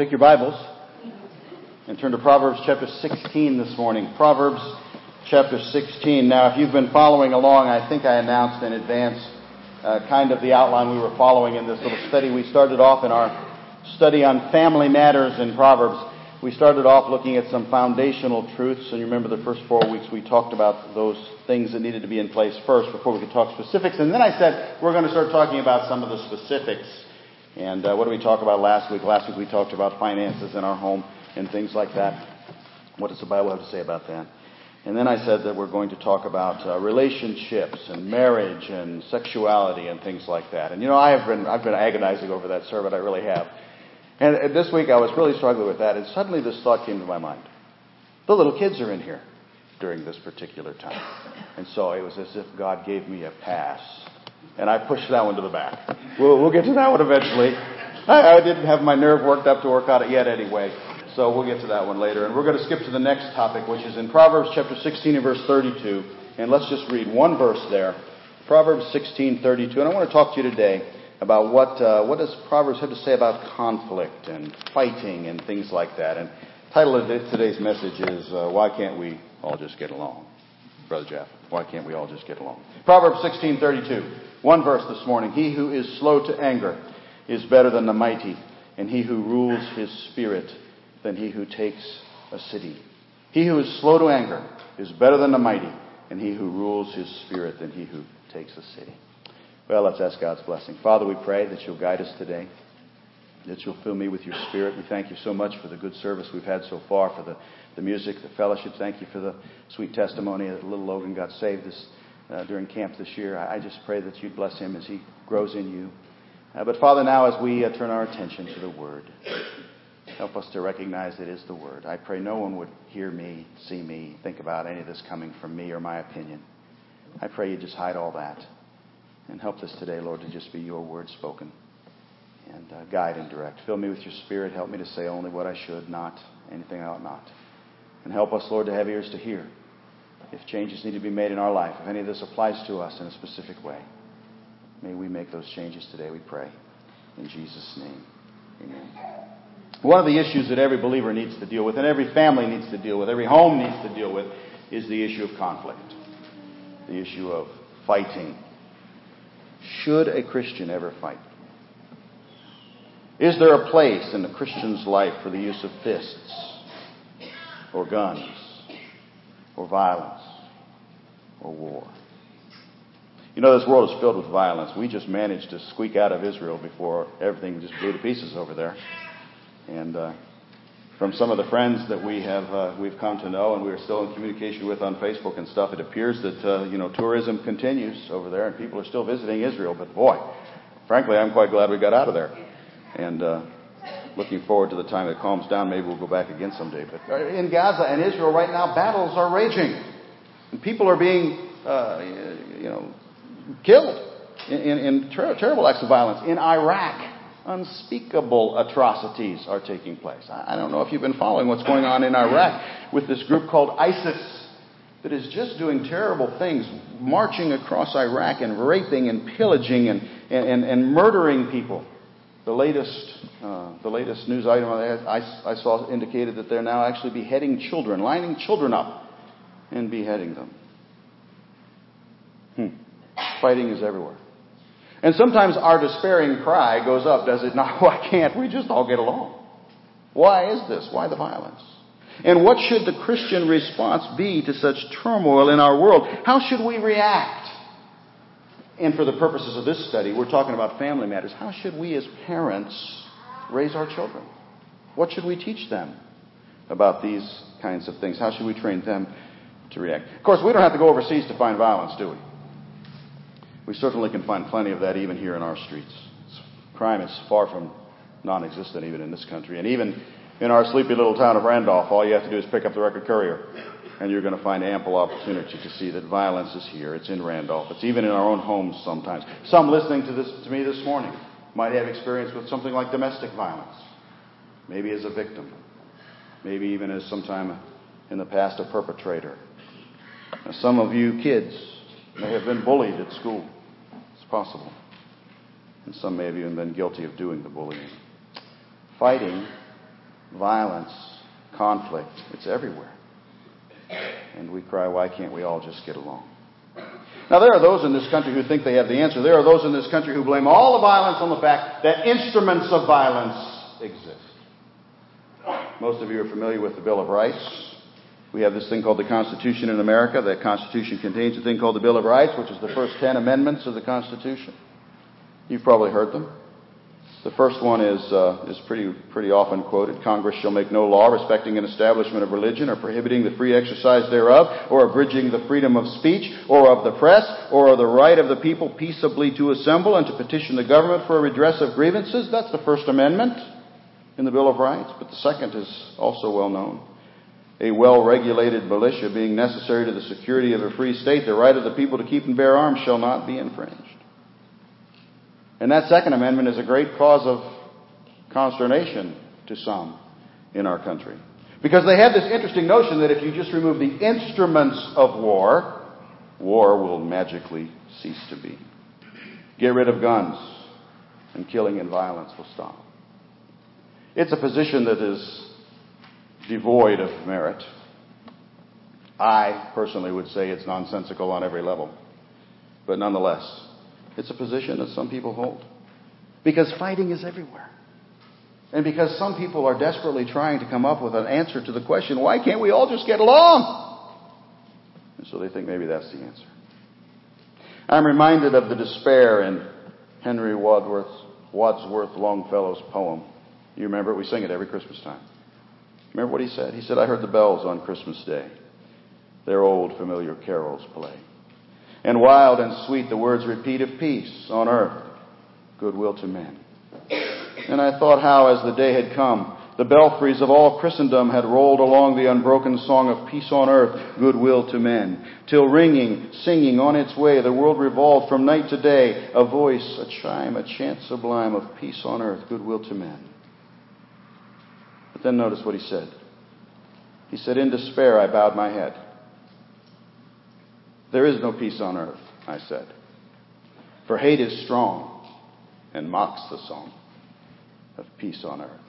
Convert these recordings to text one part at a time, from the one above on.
Take your Bibles and turn to Proverbs chapter 16 this morning. Proverbs chapter 16. Now, if you've been following along, I think I announced in advance uh, kind of the outline we were following in this little study. We started off in our study on family matters in Proverbs. We started off looking at some foundational truths, and you remember the first four weeks we talked about those things that needed to be in place first before we could talk specifics. And then I said we're going to start talking about some of the specifics and uh, what did we talk about last week? Last week we talked about finances in our home and things like that. What does the Bible have to say about that? And then I said that we're going to talk about uh, relationships and marriage and sexuality and things like that. And you know, I have been I've been agonizing over that sermon. I really have. And this week I was really struggling with that, and suddenly this thought came to my mind: the little kids are in here during this particular time, and so it was as if God gave me a pass and I pushed that one to the back. We'll, we'll get to that one eventually. I, I didn't have my nerve worked up to work on it yet anyway. So we'll get to that one later. And we're going to skip to the next topic, which is in Proverbs chapter 16 and verse 32. And let's just read one verse there. Proverbs 16:32. And I want to talk to you today about what uh, what does Proverbs have to say about conflict and fighting and things like that. And the title of today's message is uh, Why Can't We All Just Get Along? Brother Jeff, why can't we all just get along? Proverbs 16:32. One verse this morning. He who is slow to anger is better than the mighty, and he who rules his spirit than he who takes a city. He who is slow to anger is better than the mighty, and he who rules his spirit than he who takes a city. Well, let's ask God's blessing. Father, we pray that you'll guide us today, that you'll fill me with your spirit. We thank you so much for the good service we've had so far, for the, the music, the fellowship. Thank you for the sweet testimony that little Logan got saved this uh, during camp this year. I, I, just pray that you'd bless him as he grows in you. Uh, but Father, now as we uh, turn our attention to the Word, help us to recognize it is the Word. I pray no one would hear me, see me, think about any of this coming from me or my opinion. I pray you just hide all that and help this today, Lord, to just be your word spoken and uh, guide and direct. Fill me with your Spirit. Help me to say only what I should, not anything I ought not. And help us, Lord, to have ears to hear if changes need to be made in our life, if any of this applies to us in a specific way, may we make those changes today, we pray. In Jesus' name, amen. One of the issues that every believer needs to deal with, and every family needs to deal with, every home needs to deal with, is the issue of conflict, the issue of fighting. Should a Christian ever fight? Is there a place in the Christian's life for the use of fists or guns or violence or war. You know, this world is filled with violence. We just managed to squeak out of Israel before everything just blew to pieces over there. And uh, from some of the friends that we have uh, we've come to know and we are still in communication with on Facebook and stuff, it appears that uh, you know tourism continues over there and people are still visiting Israel. But boy, frankly, I'm quite glad we got out of there. And uh, looking forward to the time it calms down. Maybe we'll go back again someday. But uh, in Gaza and Israel right now, battles are raging. And people are being, uh, you know, killed in, in, in ter- terrible acts of violence. In Iraq, unspeakable atrocities are taking place. I, I don't know if you've been following what's going on in Iraq with this group called ISIS that is just doing terrible things, marching across Iraq and raping and pillaging and, and, and murdering people. The latest, uh, the latest news item I, I saw indicated that they're now actually beheading children, lining children up and beheading them. Hmm. Fighting is everywhere. And sometimes our despairing cry goes up, does it not? Why can't we just all get along? Why is this? Why the violence? And what should the Christian response be to such turmoil in our world? How should we react? And for the purposes of this study, we're talking about family matters. How should we as parents raise our children? What should we teach them about these kinds of things? How should we train them to react? Of course, we don't have to go overseas to find violence, do we? We certainly can find plenty of that even here in our streets. Crime is far from non existent even in this country. And even in our sleepy little town of Randolph, all you have to do is pick up the record courier and you're going to find ample opportunity to see that violence is here. It's in Randolph. It's even in our own homes sometimes. Some listening to this to me this morning might have experience with something like domestic violence, maybe as a victim, maybe even as sometime in the past a perpetrator. Now, some of you kids may have been bullied at school. It's possible. And some may have even been guilty of doing the bullying. Fighting violence, conflict. It's everywhere. And we cry, why can't we all just get along? Now, there are those in this country who think they have the answer. There are those in this country who blame all the violence on the fact that instruments of violence exist. Most of you are familiar with the Bill of Rights. We have this thing called the Constitution in America. That Constitution contains a thing called the Bill of Rights, which is the first ten amendments of the Constitution. You've probably heard them. The first one is, uh, is pretty, pretty often quoted. Congress shall make no law respecting an establishment of religion or prohibiting the free exercise thereof or abridging the freedom of speech or of the press or the right of the people peaceably to assemble and to petition the government for a redress of grievances. That's the First Amendment in the Bill of Rights. But the second is also well known. A well regulated militia being necessary to the security of a free state, the right of the people to keep and bear arms shall not be infringed. And that Second Amendment is a great cause of consternation to some in our country. Because they have this interesting notion that if you just remove the instruments of war, war will magically cease to be. Get rid of guns, and killing and violence will stop. It's a position that is devoid of merit. I personally would say it's nonsensical on every level. But nonetheless, it's a position that some people hold. Because fighting is everywhere. And because some people are desperately trying to come up with an answer to the question, why can't we all just get along? And so they think maybe that's the answer. I'm reminded of the despair in Henry Wadsworth, Wadsworth Longfellow's poem. You remember it? We sing it every Christmas time. Remember what he said? He said, I heard the bells on Christmas Day. Their old familiar carols play. And wild and sweet the words repeat of peace on earth, goodwill to men. And I thought how, as the day had come, the belfries of all Christendom had rolled along the unbroken song of peace on earth, goodwill to men, till ringing, singing on its way, the world revolved from night to day, a voice, a chime, a chant sublime of peace on earth, goodwill to men. But then notice what he said. He said, In despair I bowed my head. There is no peace on earth, I said. For hate is strong and mocks the song of peace on earth,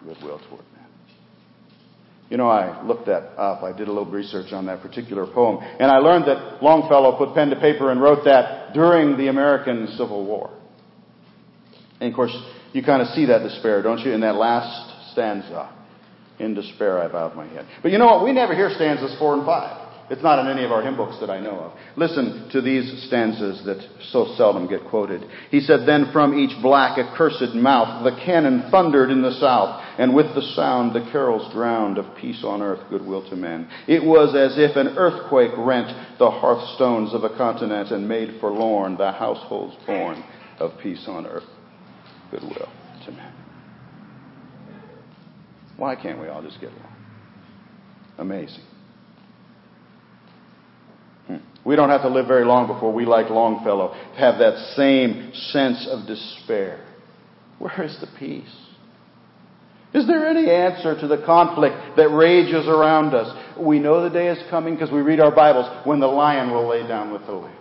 goodwill toward men. You know, I looked that up. I did a little research on that particular poem. And I learned that Longfellow put pen to paper and wrote that during the American Civil War. And of course, you kind of see that despair, don't you, in that last stanza. In despair, I bowed my head. But you know what? We never hear stanzas four and five. It's not in any of our hymn books that I know of. Listen to these stanzas that so seldom get quoted. He said, Then from each black accursed mouth the cannon thundered in the south, and with the sound the carols drowned of peace on earth, goodwill to men. It was as if an earthquake rent the hearthstones of a continent and made forlorn the households born of peace on earth, goodwill to men. Why can't we all just get along? Amazing. We don't have to live very long before we, like Longfellow, have that same sense of despair. Where is the peace? Is there any answer to the conflict that rages around us? We know the day is coming because we read our Bibles when the lion will lay down with the lamb.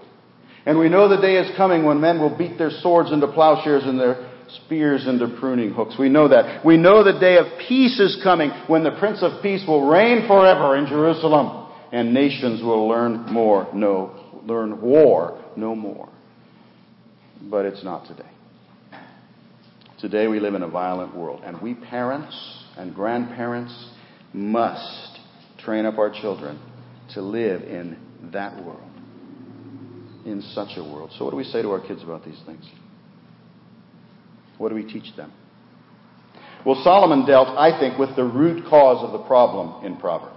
And we know the day is coming when men will beat their swords into plowshares and their spears into pruning hooks. We know that. We know the day of peace is coming when the Prince of Peace will reign forever in Jerusalem and nations will learn more, no, learn war no more. But it's not today. Today we live in a violent world, and we parents and grandparents must train up our children to live in that world, in such a world. So, what do we say to our kids about these things? What do we teach them? Well, Solomon dealt, I think, with the root cause of the problem in Proverbs.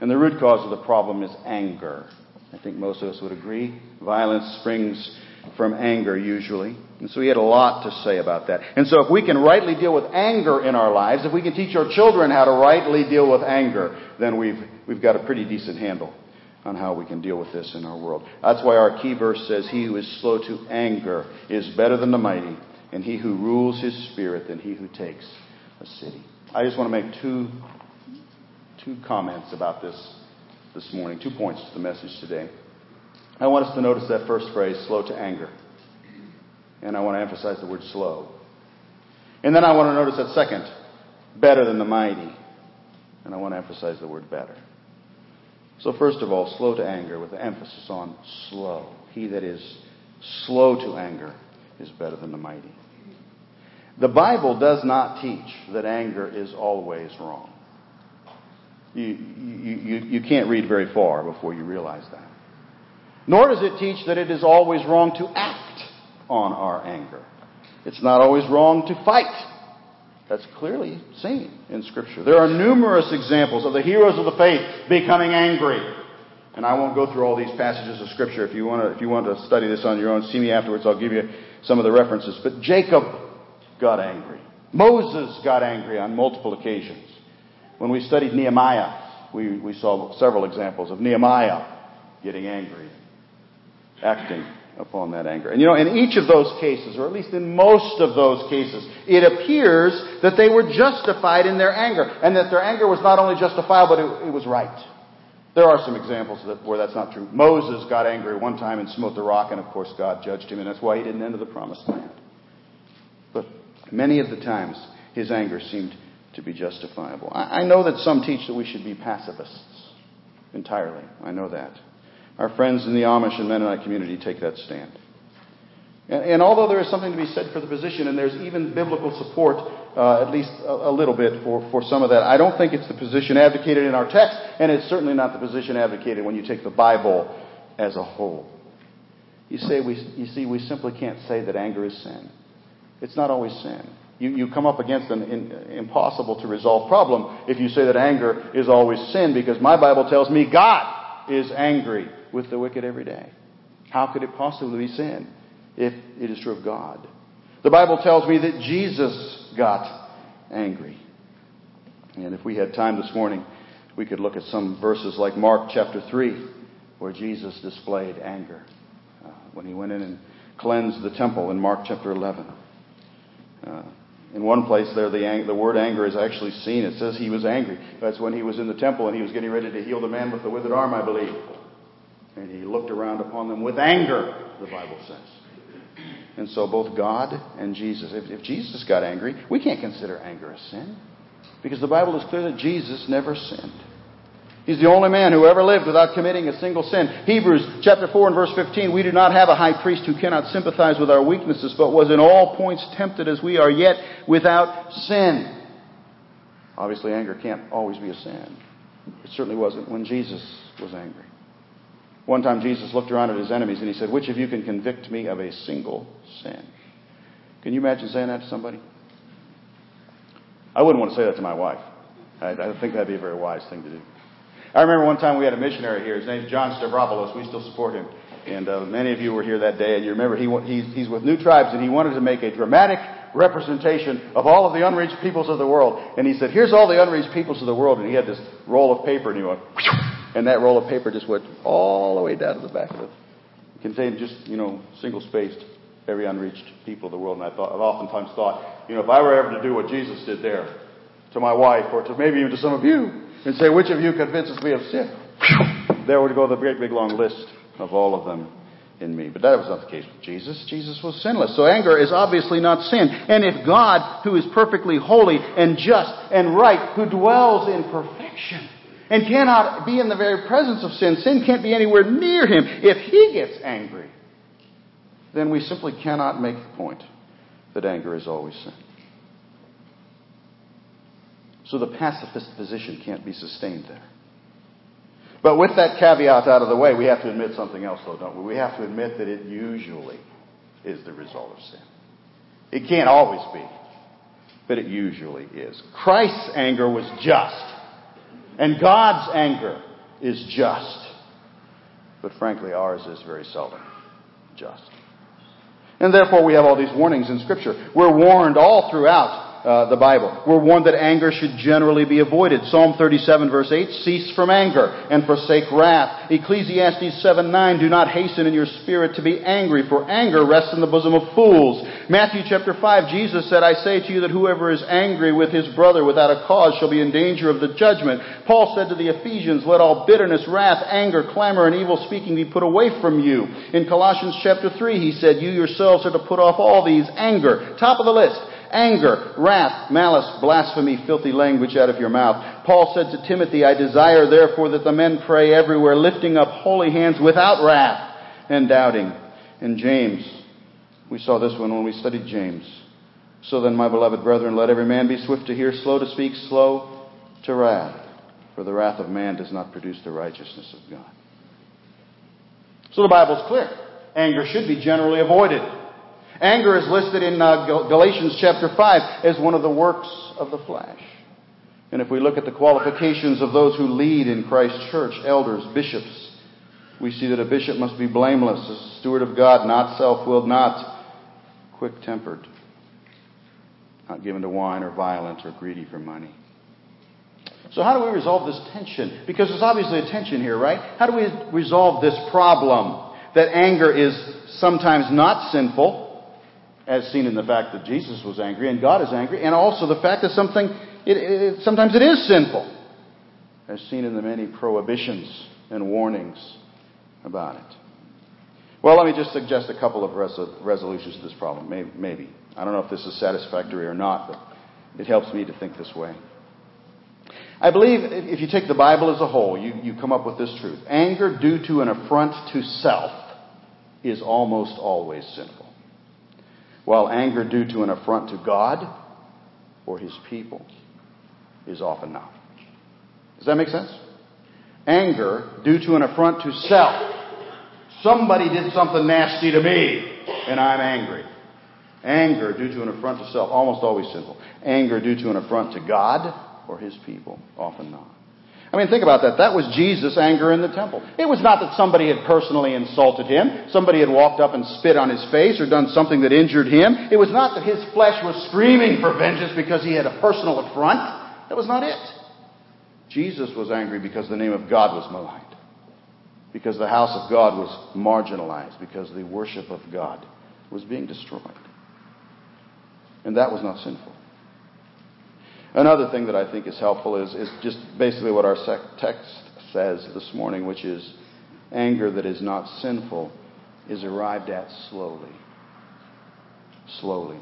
And the root cause of the problem is anger. I think most of us would agree. Violence springs from anger usually. And so he had a lot to say about that. And so if we can rightly deal with anger in our lives, if we can teach our children how to rightly deal with anger, then we've, we've got a pretty decent handle on how we can deal with this in our world. That's why our key verse says, He who is slow to anger is better than the mighty, and he who rules his spirit than he who takes a city. I just want to make two, two comments about this this morning, two points to the message today. I want us to notice that first phrase, slow to anger. And I want to emphasize the word slow. And then I want to notice that second better than the mighty. And I want to emphasize the word better. So, first of all, slow to anger with the emphasis on slow. He that is slow to anger is better than the mighty. The Bible does not teach that anger is always wrong. You, you, you, can't read very far before you realize that. Nor does it teach that it is always wrong to act on our anger. It's not always wrong to fight. That's clearly seen in Scripture. There are numerous examples of the heroes of the faith becoming angry. And I won't go through all these passages of Scripture. If you want to, if you want to study this on your own, see me afterwards. I'll give you some of the references. But Jacob got angry. Moses got angry on multiple occasions. When we studied Nehemiah, we, we saw several examples of Nehemiah getting angry, acting upon that anger. And you know, in each of those cases, or at least in most of those cases, it appears that they were justified in their anger, and that their anger was not only justifiable, but it, it was right. There are some examples that, where that's not true. Moses got angry one time and smote the rock, and of course God judged him, and that's why he didn't enter the promised land. But many of the times, his anger seemed to be justifiable. I, I know that some teach that we should be pacifists entirely. I know that. Our friends in the Amish and Mennonite community take that stand. And, and although there is something to be said for the position, and there's even biblical support, uh, at least a, a, little bit, for, for some of that, I don't think it's the position advocated in our text, and it's certainly not the position advocated when you take the Bible as a whole. You, say we, you see, we simply can't say that anger is sin. It's not always sin. You, you come up against an in, impossible to resolve problem if you say that anger is always sin, because my Bible tells me God is angry with the wicked every day. How could it possibly be sin if it is true of God? The Bible tells me that Jesus got angry. And if we had time this morning, we could look at some verses like Mark chapter 3, where Jesus displayed anger uh, when he went in and cleansed the temple in Mark chapter 11. In one place there, the, the word anger is actually seen. It says he was angry. That's when he was in the temple and he was getting ready to heal the man with the withered arm, I believe. And he looked around upon them with anger, the Bible says. And so both God and Jesus, if, if Jesus got angry, we can't consider anger a sin. Because the Bible is clear that Jesus never sinned. He's the only man who ever lived without committing a single sin. Hebrews chapter 4 and verse 15, we do not have a high priest who cannot sympathize with our weaknesses, but was in all points tempted as we are, yet without sin. Obviously, anger can't always be a sin. It certainly wasn't when Jesus was angry. One time Jesus looked around at his enemies and he said, Which of you can convict me of a single sin? Can you imagine saying that to somebody? I wouldn't want to say that to my wife. I, I think that'd be a very wise thing to do. I remember one time we had a missionary here. His name's John Stavropoulos. We still support him. And uh, many of you were here that day, and you remember he, he's, he's with New Tribes, and he wanted to make a dramatic representation of all of the unreached peoples of the world. And he said, Here's all the unreached peoples of the world. And he had this roll of paper, and he went, and that roll of paper just went all the way down to the back of it. It contained just, you know, single spaced, every unreached people of the world. And I thought, I've oftentimes thought, you know, if I were ever to do what Jesus did there to my wife, or to maybe even to some of you, and say, which of you convinces me of sin? There would go the great big long list of all of them in me. But that was not the case with Jesus. Jesus was sinless. So anger is obviously not sin. And if God, who is perfectly holy and just and right, who dwells in perfection, and cannot be in the very presence of sin. Sin can't be anywhere near him. If he gets angry, then we simply cannot make the point that anger is always sin. So the pacifist position can't be sustained there. But with that caveat out of the way, we have to admit something else, though, don't we? We have to admit that it usually is the result of sin. It can't always be, but it usually is. Christ's anger was just. And God's anger is just. But frankly, ours is very seldom just. And therefore, we have all these warnings in Scripture. We're warned all throughout uh, the Bible. We're warned that anger should generally be avoided. Psalm 37 verse 8, cease from anger and forsake wrath. Ecclesiastes 7 9, do not hasten in your spirit to be angry, for anger rests in the bosom of fools. Matthew chapter 5, Jesus said, I say to you that whoever is angry with his brother without a cause shall be in danger of the judgment. Paul said to the Ephesians, let all bitterness, wrath, anger, clamor, and evil speaking be put away from you. In Colossians chapter 3, he said, you yourselves are to put off all these anger. Top of the list Anger, wrath, malice, blasphemy, filthy language out of your mouth. Paul said to Timothy, I desire therefore that the men pray everywhere, lifting up holy hands without wrath and doubting. And James, we saw this one when we studied James. So then, my beloved brethren, let every man be swift to hear, slow to speak, slow to wrath. For the wrath of man does not produce the righteousness of God. So the Bible's clear. Anger should be generally avoided. Anger is listed in uh, Galatians chapter 5 as one of the works of the flesh. And if we look at the qualifications of those who lead in Christ's church, elders, bishops, we see that a bishop must be blameless, a steward of God, not self-willed, not quick-tempered, not given to wine or violence or greedy for money. So how do we resolve this tension? Because there's obviously a tension here, right? How do we resolve this problem that anger is sometimes not sinful, as seen in the fact that Jesus was angry and God is angry, and also the fact that something, it, it, sometimes it is sinful, as seen in the many prohibitions and warnings about it. Well, let me just suggest a couple of res- resolutions to this problem. Maybe, maybe. I don't know if this is satisfactory or not, but it helps me to think this way. I believe if you take the Bible as a whole, you, you come up with this truth. Anger due to an affront to self is almost always sinful, while anger due to an affront to God or his people is often not. Does that make sense? Anger due to an affront to self. Somebody did something nasty to me, and I'm angry. Anger due to an affront to self, almost always sinful. Anger due to an affront to God or his people, often not. I mean, think about that. That was Jesus' anger in the temple. It was not that somebody had personally insulted him, somebody had walked up and spit on his face or done something that injured him. It was not that his flesh was screaming for vengeance because he had a personal affront. That was not it. Jesus was angry because the name of God was maligned, because the house of God was marginalized, because the worship of God was being destroyed. And that was not sinful. Another thing that I think is helpful is, is just basically what our text says this morning, which is anger that is not sinful is arrived at slowly. Slowly.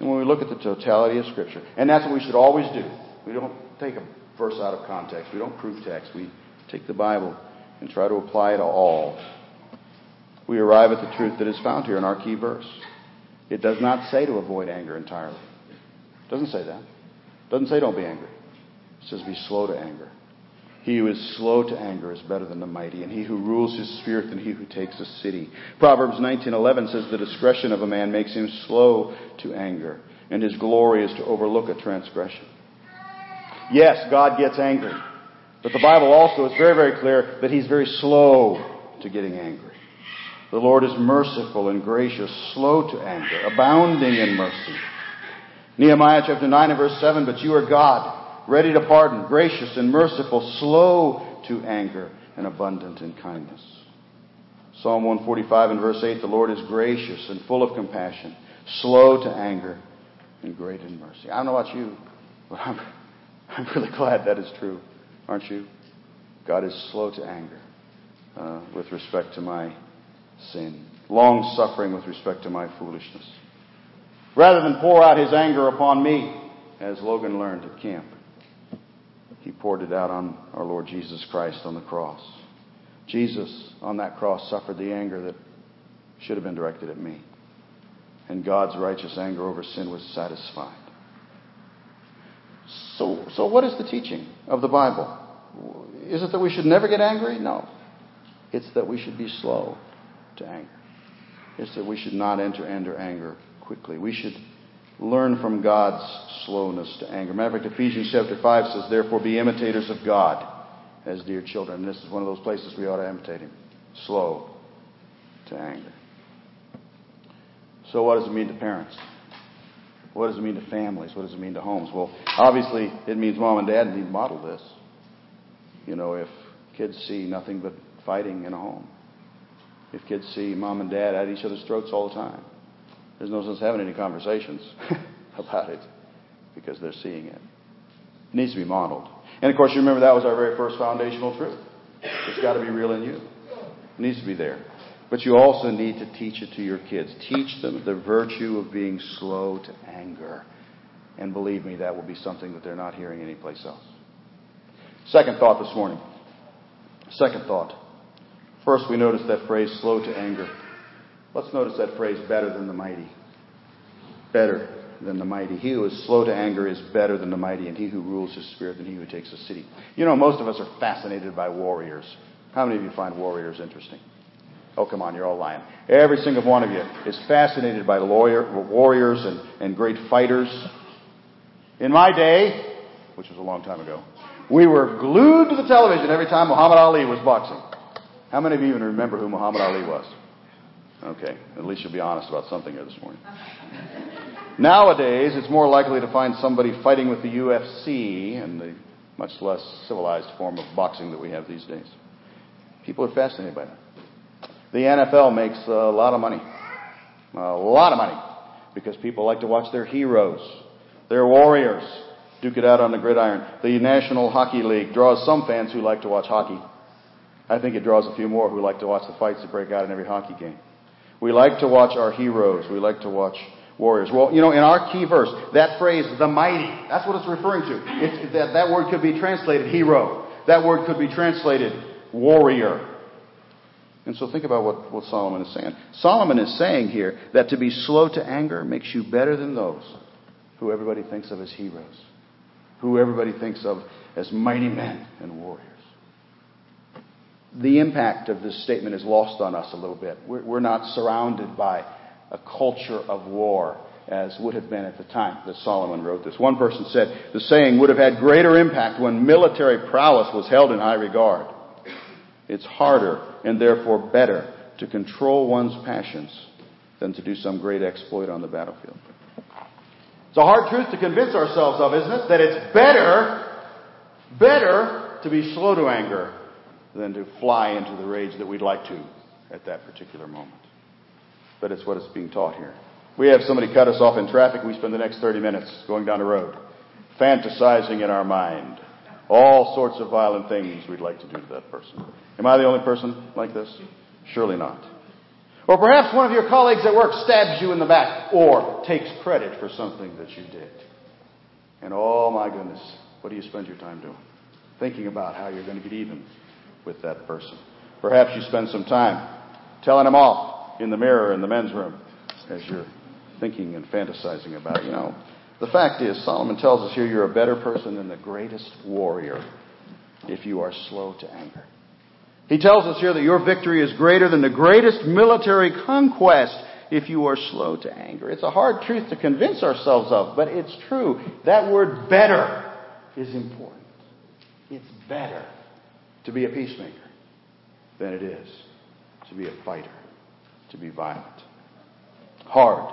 And when we look at the totality of Scripture, and that's what we should always do. We don't take a verse out of context. We don't prove text. We take the Bible and try to apply it to all. We arrive at the truth that is found here in our key verse. It does not say to avoid anger entirely. It doesn't say that. Doesn't say don't be angry. It says be slow to anger. He who is slow to anger is better than the mighty, and he who rules his spirit than he who takes a city. Proverbs 19:11 says the discretion of a man makes him slow to anger, and his glory is to overlook a transgression. Yes, God gets angry, but the Bible also is very, very clear that he's very slow to getting angry. The Lord is merciful and gracious, slow to anger, abounding in mercy. Nehemiah chapter 9 and verse 7, but you are God, ready to pardon, gracious and merciful, slow to anger, and abundant in kindness. Psalm 145 and verse 8, the Lord is gracious and full of compassion, slow to anger, and great in mercy. I don't know about you, but I'm, I'm really glad that is true, aren't you? God is slow to anger uh, with respect to my sin, long suffering with respect to my foolishness. Rather than pour out his anger upon me, as Logan learned at camp, he poured it out on our Lord Jesus Christ on the cross. Jesus, on that cross, suffered the anger that should have been directed at me. And God's righteous anger over sin was satisfied. So, so what is the teaching of the Bible? Is it that we should never get angry? No. It's that we should be slow to anger. It's that we should not enter into anger quickly. We should learn from God's slowness to anger. Matter of fact, Ephesians chapter 5 says, Therefore be imitators of God as dear children. And this is one of those places we ought to imitate Him. Slow to anger. So, what does it mean to parents? What does it mean to families? What does it mean to homes? Well, obviously, it means mom and dad need to model this. You know, if kids see nothing but fighting in a home, if kids see mom and dad at each other's throats all the time, there's no sense having any conversations about it because they're seeing it. It needs to be modeled. And of course, you remember that was our very first foundational truth. It's got to be real in you. It needs to be there. But you also need to teach it to your kids. Teach them the virtue of being slow to anger. And believe me, that will be something that they're not hearing anyplace else. Second thought this morning. Second thought. First, we notice that phrase, slow to anger. Let's notice that phrase, better than the mighty. Better than the mighty. He who is slow to anger is better than the mighty, and he who rules his spirit than he who takes a city. You know, most of us are fascinated by warriors. How many of you find warriors interesting? Oh, come on, you're all lying. Every single one of you is fascinated by lawyer, warriors and, and great fighters. In my day, which was a long time ago, we were glued to the television every time Muhammad Ali was boxing. How many of you even remember who Muhammad Ali was? Okay, at least you'll be honest about something here this morning. Nowadays, it's more likely to find somebody fighting with the UFC and the much less civilized form of boxing that we have these days. People are fascinated by that. The NFL makes a lot of money. A lot of money. Because people like to watch their heroes, their warriors, duke it out on the gridiron. The National Hockey League draws some fans who like to watch hockey. I think it draws a few more who like to watch the fights that break out in every hockey game. We like to watch our heroes. We like to watch warriors. Well, you know, in our key verse, that phrase, the mighty, that's what it's referring to. It's, that, that word could be translated hero. That word could be translated warrior. And so think about what, what Solomon is saying. Solomon is saying here that to be slow to anger makes you better than those who everybody thinks of as heroes, who everybody thinks of as mighty men and warriors the impact of this statement is lost on us a little bit. We're, we're not surrounded by a culture of war as would have been at the time that Solomon wrote this. One person said the saying would have had greater impact when military prowess was held in high regard. It's harder and therefore better to control one's passions than to do some great exploit on the battlefield. It's a hard truth to convince ourselves of, isn't it? That it's better, better to be slow to anger than to fly into the rage that we'd like to at that particular moment. But it's what is being taught here. We have somebody cut us off in traffic, we spend the next 30 minutes going down the road, fantasizing in our mind all sorts of violent things we'd like to do to that person. Am I the only person like this? Surely not. Or perhaps one of your colleagues at work stabs you in the back or takes credit for something that you did. And oh my goodness, what do you spend your time doing? Thinking about how you're going to get even with that person. Perhaps you spend some time telling them off in the mirror in the men's room as you're thinking and fantasizing about, you know. The fact is, Solomon tells us here you're a better person than the greatest warrior if you are slow to anger. He tells us here that your victory is greater than the greatest military conquest if you are slow to anger. It's a hard truth to convince ourselves of, but it's true. That word better is important. It's better to be a peacemaker than it is to be a fighter, to be violent. Hard,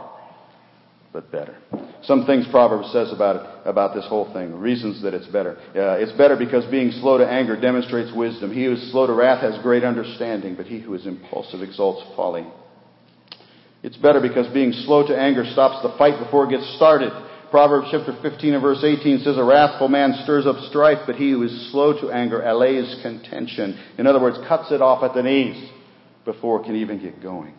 but better. Some things Proverbs says about it, about this whole thing, reasons that it's better. Uh, it's better because being slow to anger demonstrates wisdom. He who is slow to wrath has great understanding, but he who is impulsive exalts folly. It's better because being slow to anger stops the fight before it gets started. Proverbs chapter 15 and verse 18 says, A wrathful man stirs up strife, but he who is slow to anger allays contention. In other words, cuts it off at the knees before it can even get going.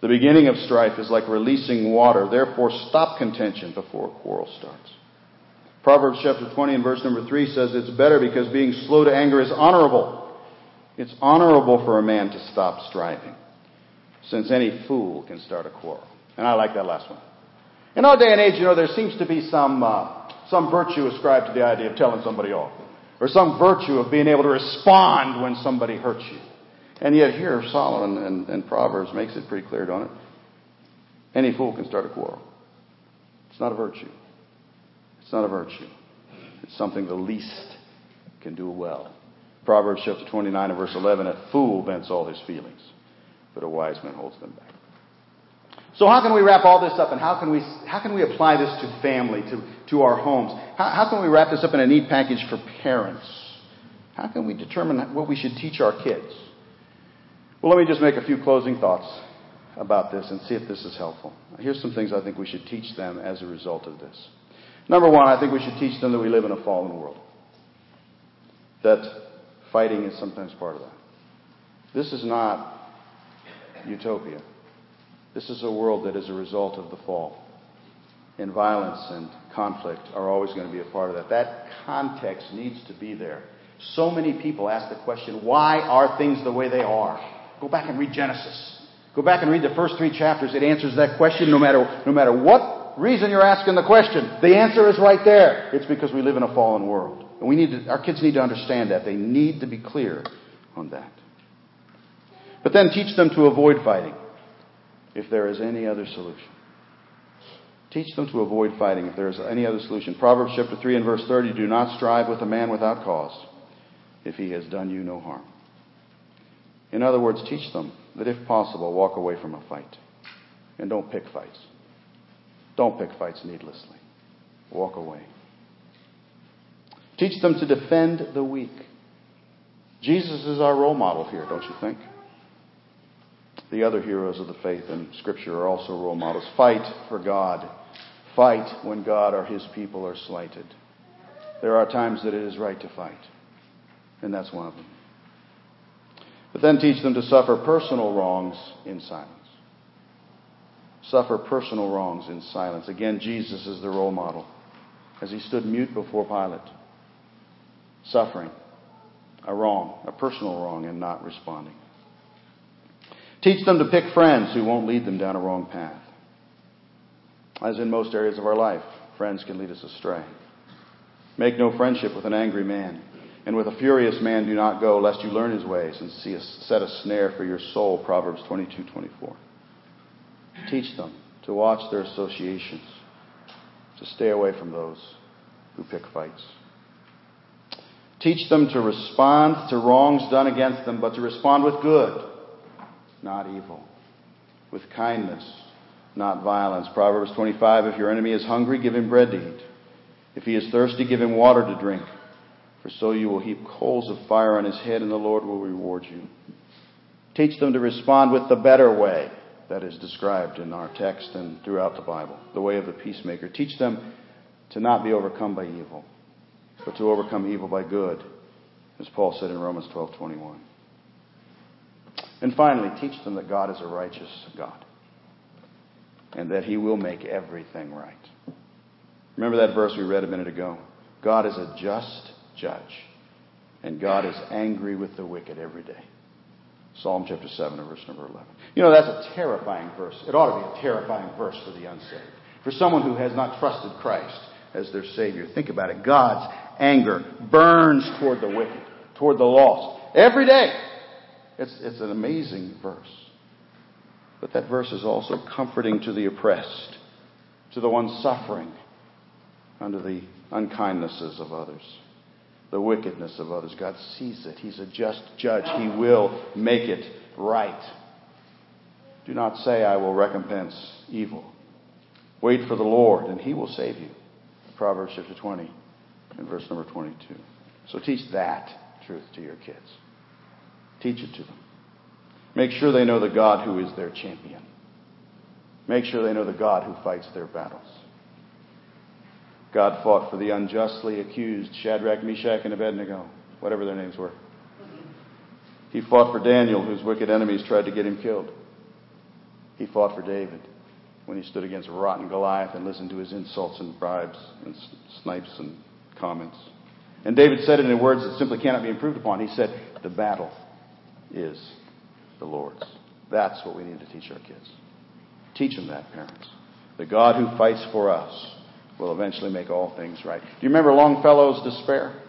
The beginning of strife is like releasing water. Therefore, stop contention before a quarrel starts. Proverbs chapter 20 and verse number 3 says it's better because being slow to anger is honorable. It's honorable for a man to stop striving, since any fool can start a quarrel. And I like that last one. In our day and age, you know, there seems to be some, uh, some virtue ascribed to the idea of telling somebody off, or some virtue of being able to respond when somebody hurts you. And yet here, Solomon and, and Proverbs makes it pretty clear, don't it? Any fool can start a quarrel. It's not a virtue. It's not a virtue. It's something the least can do well. Proverbs chapter 29 and verse 11, a fool vents all his feelings, but a wise man holds them back. So how can we wrap all this up and how can we, how can we apply this to family, to, to our homes? How, how can we wrap this up in a neat package for parents? How can we determine what we should teach our kids? Well, let me just make a few closing thoughts about this and see if this is helpful. Here's some things I think we should teach them as a result of this. Number one, I think we should teach them that we live in a fallen world. That fighting is sometimes part of that. This is not utopia. This is a world that is a result of the fall. And violence and conflict are always going to be a part of that. That context needs to be there. So many people ask the question, why are things the way they are? Go back and read Genesis. Go back and read the first three chapters. It answers that question no matter, no matter what reason you're asking the question. The answer is right there. It's because we live in a fallen world. And we need to, our kids need to understand that. They need to be clear on that. But then teach them to avoid fighting if there is any other solution. Teach them to avoid fighting if there is any other solution. Proverbs chapter 3 and verse 30 do not strive with a man without cause if he has done you no harm. In other words, teach them that if possible, walk away from a fight. And don't pick fights. Don't pick fights needlessly. Walk away. Teach them to defend the weak. Jesus is our role model here, don't you think? The other heroes of the faith in Scripture are also role models. Fight for God. Fight when God or His people are slighted. There are times that it is right to fight, and that's one of them. But then teach them to suffer personal wrongs in silence. Suffer personal wrongs in silence. Again, Jesus is the role model as he stood mute before Pilate, suffering a wrong, a personal wrong, and not responding. Teach them to pick friends who won't lead them down a wrong path. As in most areas of our life, friends can lead us astray. Make no friendship with an angry man, and with a furious man do not go, lest you learn his ways and see a, set a snare for your soul. Proverbs 22:24. Teach them to watch their associations, to stay away from those who pick fights. Teach them to respond to wrongs done against them, but to respond with good, not evil, with kindness, not violence. Proverbs 25 If your enemy is hungry, give him bread to eat. If he is thirsty, give him water to drink. For so you will heap coals of fire on his head, and the Lord will reward you. Teach them to respond with the better way that is described in our text and throughout the Bible, the way of the peacemaker. Teach them to not be overcome by evil, but to overcome evil by good, as Paul said in Romans 12:21. And finally, teach them that God is a righteous God and that he will make everything right. Remember that verse we read a minute ago? God is a just judge, and God is angry with the wicked every day. Psalm chapter 7 and verse number 11. You know, that's a terrifying verse. It ought to be a terrifying verse for the unsaved. For someone who has not trusted Christ as their Savior. Think about it. God's anger burns toward the wicked, toward the lost. Every day. It's, it's an amazing verse. But that verse is also comforting to the oppressed, to the ones suffering under the unkindnesses of others, the wickedness of others. God sees it. He's a just judge. He will make it right. Do not say, I will recompense evil. Wait for the Lord, and He will save you. Proverbs chapter 20 and verse number 22. So teach that truth to your kids. Teach it to them. Make sure they know the God who is their champion. Make sure they know the God who fights their battles. God fought for the unjustly accused Shadrach, Meshach, and Abednego, whatever their names were. He fought for Daniel, whose wicked enemies tried to get him killed. He fought for David when he stood against rotten Goliath and listened to his insults and bribes and snipes and comments. And David said it in words that simply cannot be improved upon. He said, The battle is the Lord's. That's what we need to teach our kids. Teach them that, parents. The God who fights for us will eventually make all things right. Do you remember Longfellow's despair?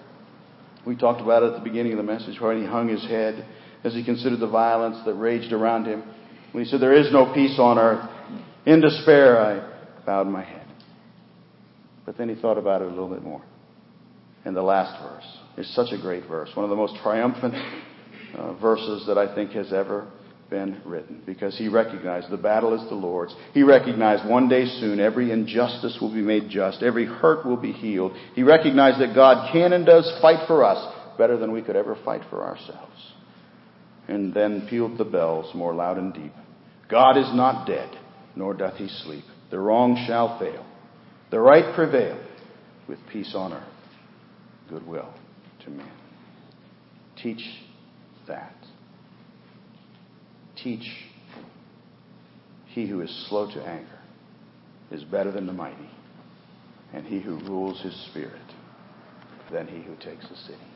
We talked about it at the beginning of the message when he hung his head as he considered the violence that raged around him. When he said, There is no peace on earth. In despair, I bowed my head. But then he thought about it a little bit more. And the last verse is such a great verse, one of the most triumphant uh, verses that I think has ever been written because he recognized the battle is the Lord's. He recognized one day soon every injustice will be made just, every hurt will be healed. He recognized that God can and does fight for us better than we could ever fight for ourselves. And then pealed the bells more loud and deep. God is not dead, nor doth he sleep. The wrong shall fail, the right prevail, with peace on earth, goodwill to men. Teach that. Teach He who is slow to anger is better than the mighty, and he who rules his spirit than he who takes a city.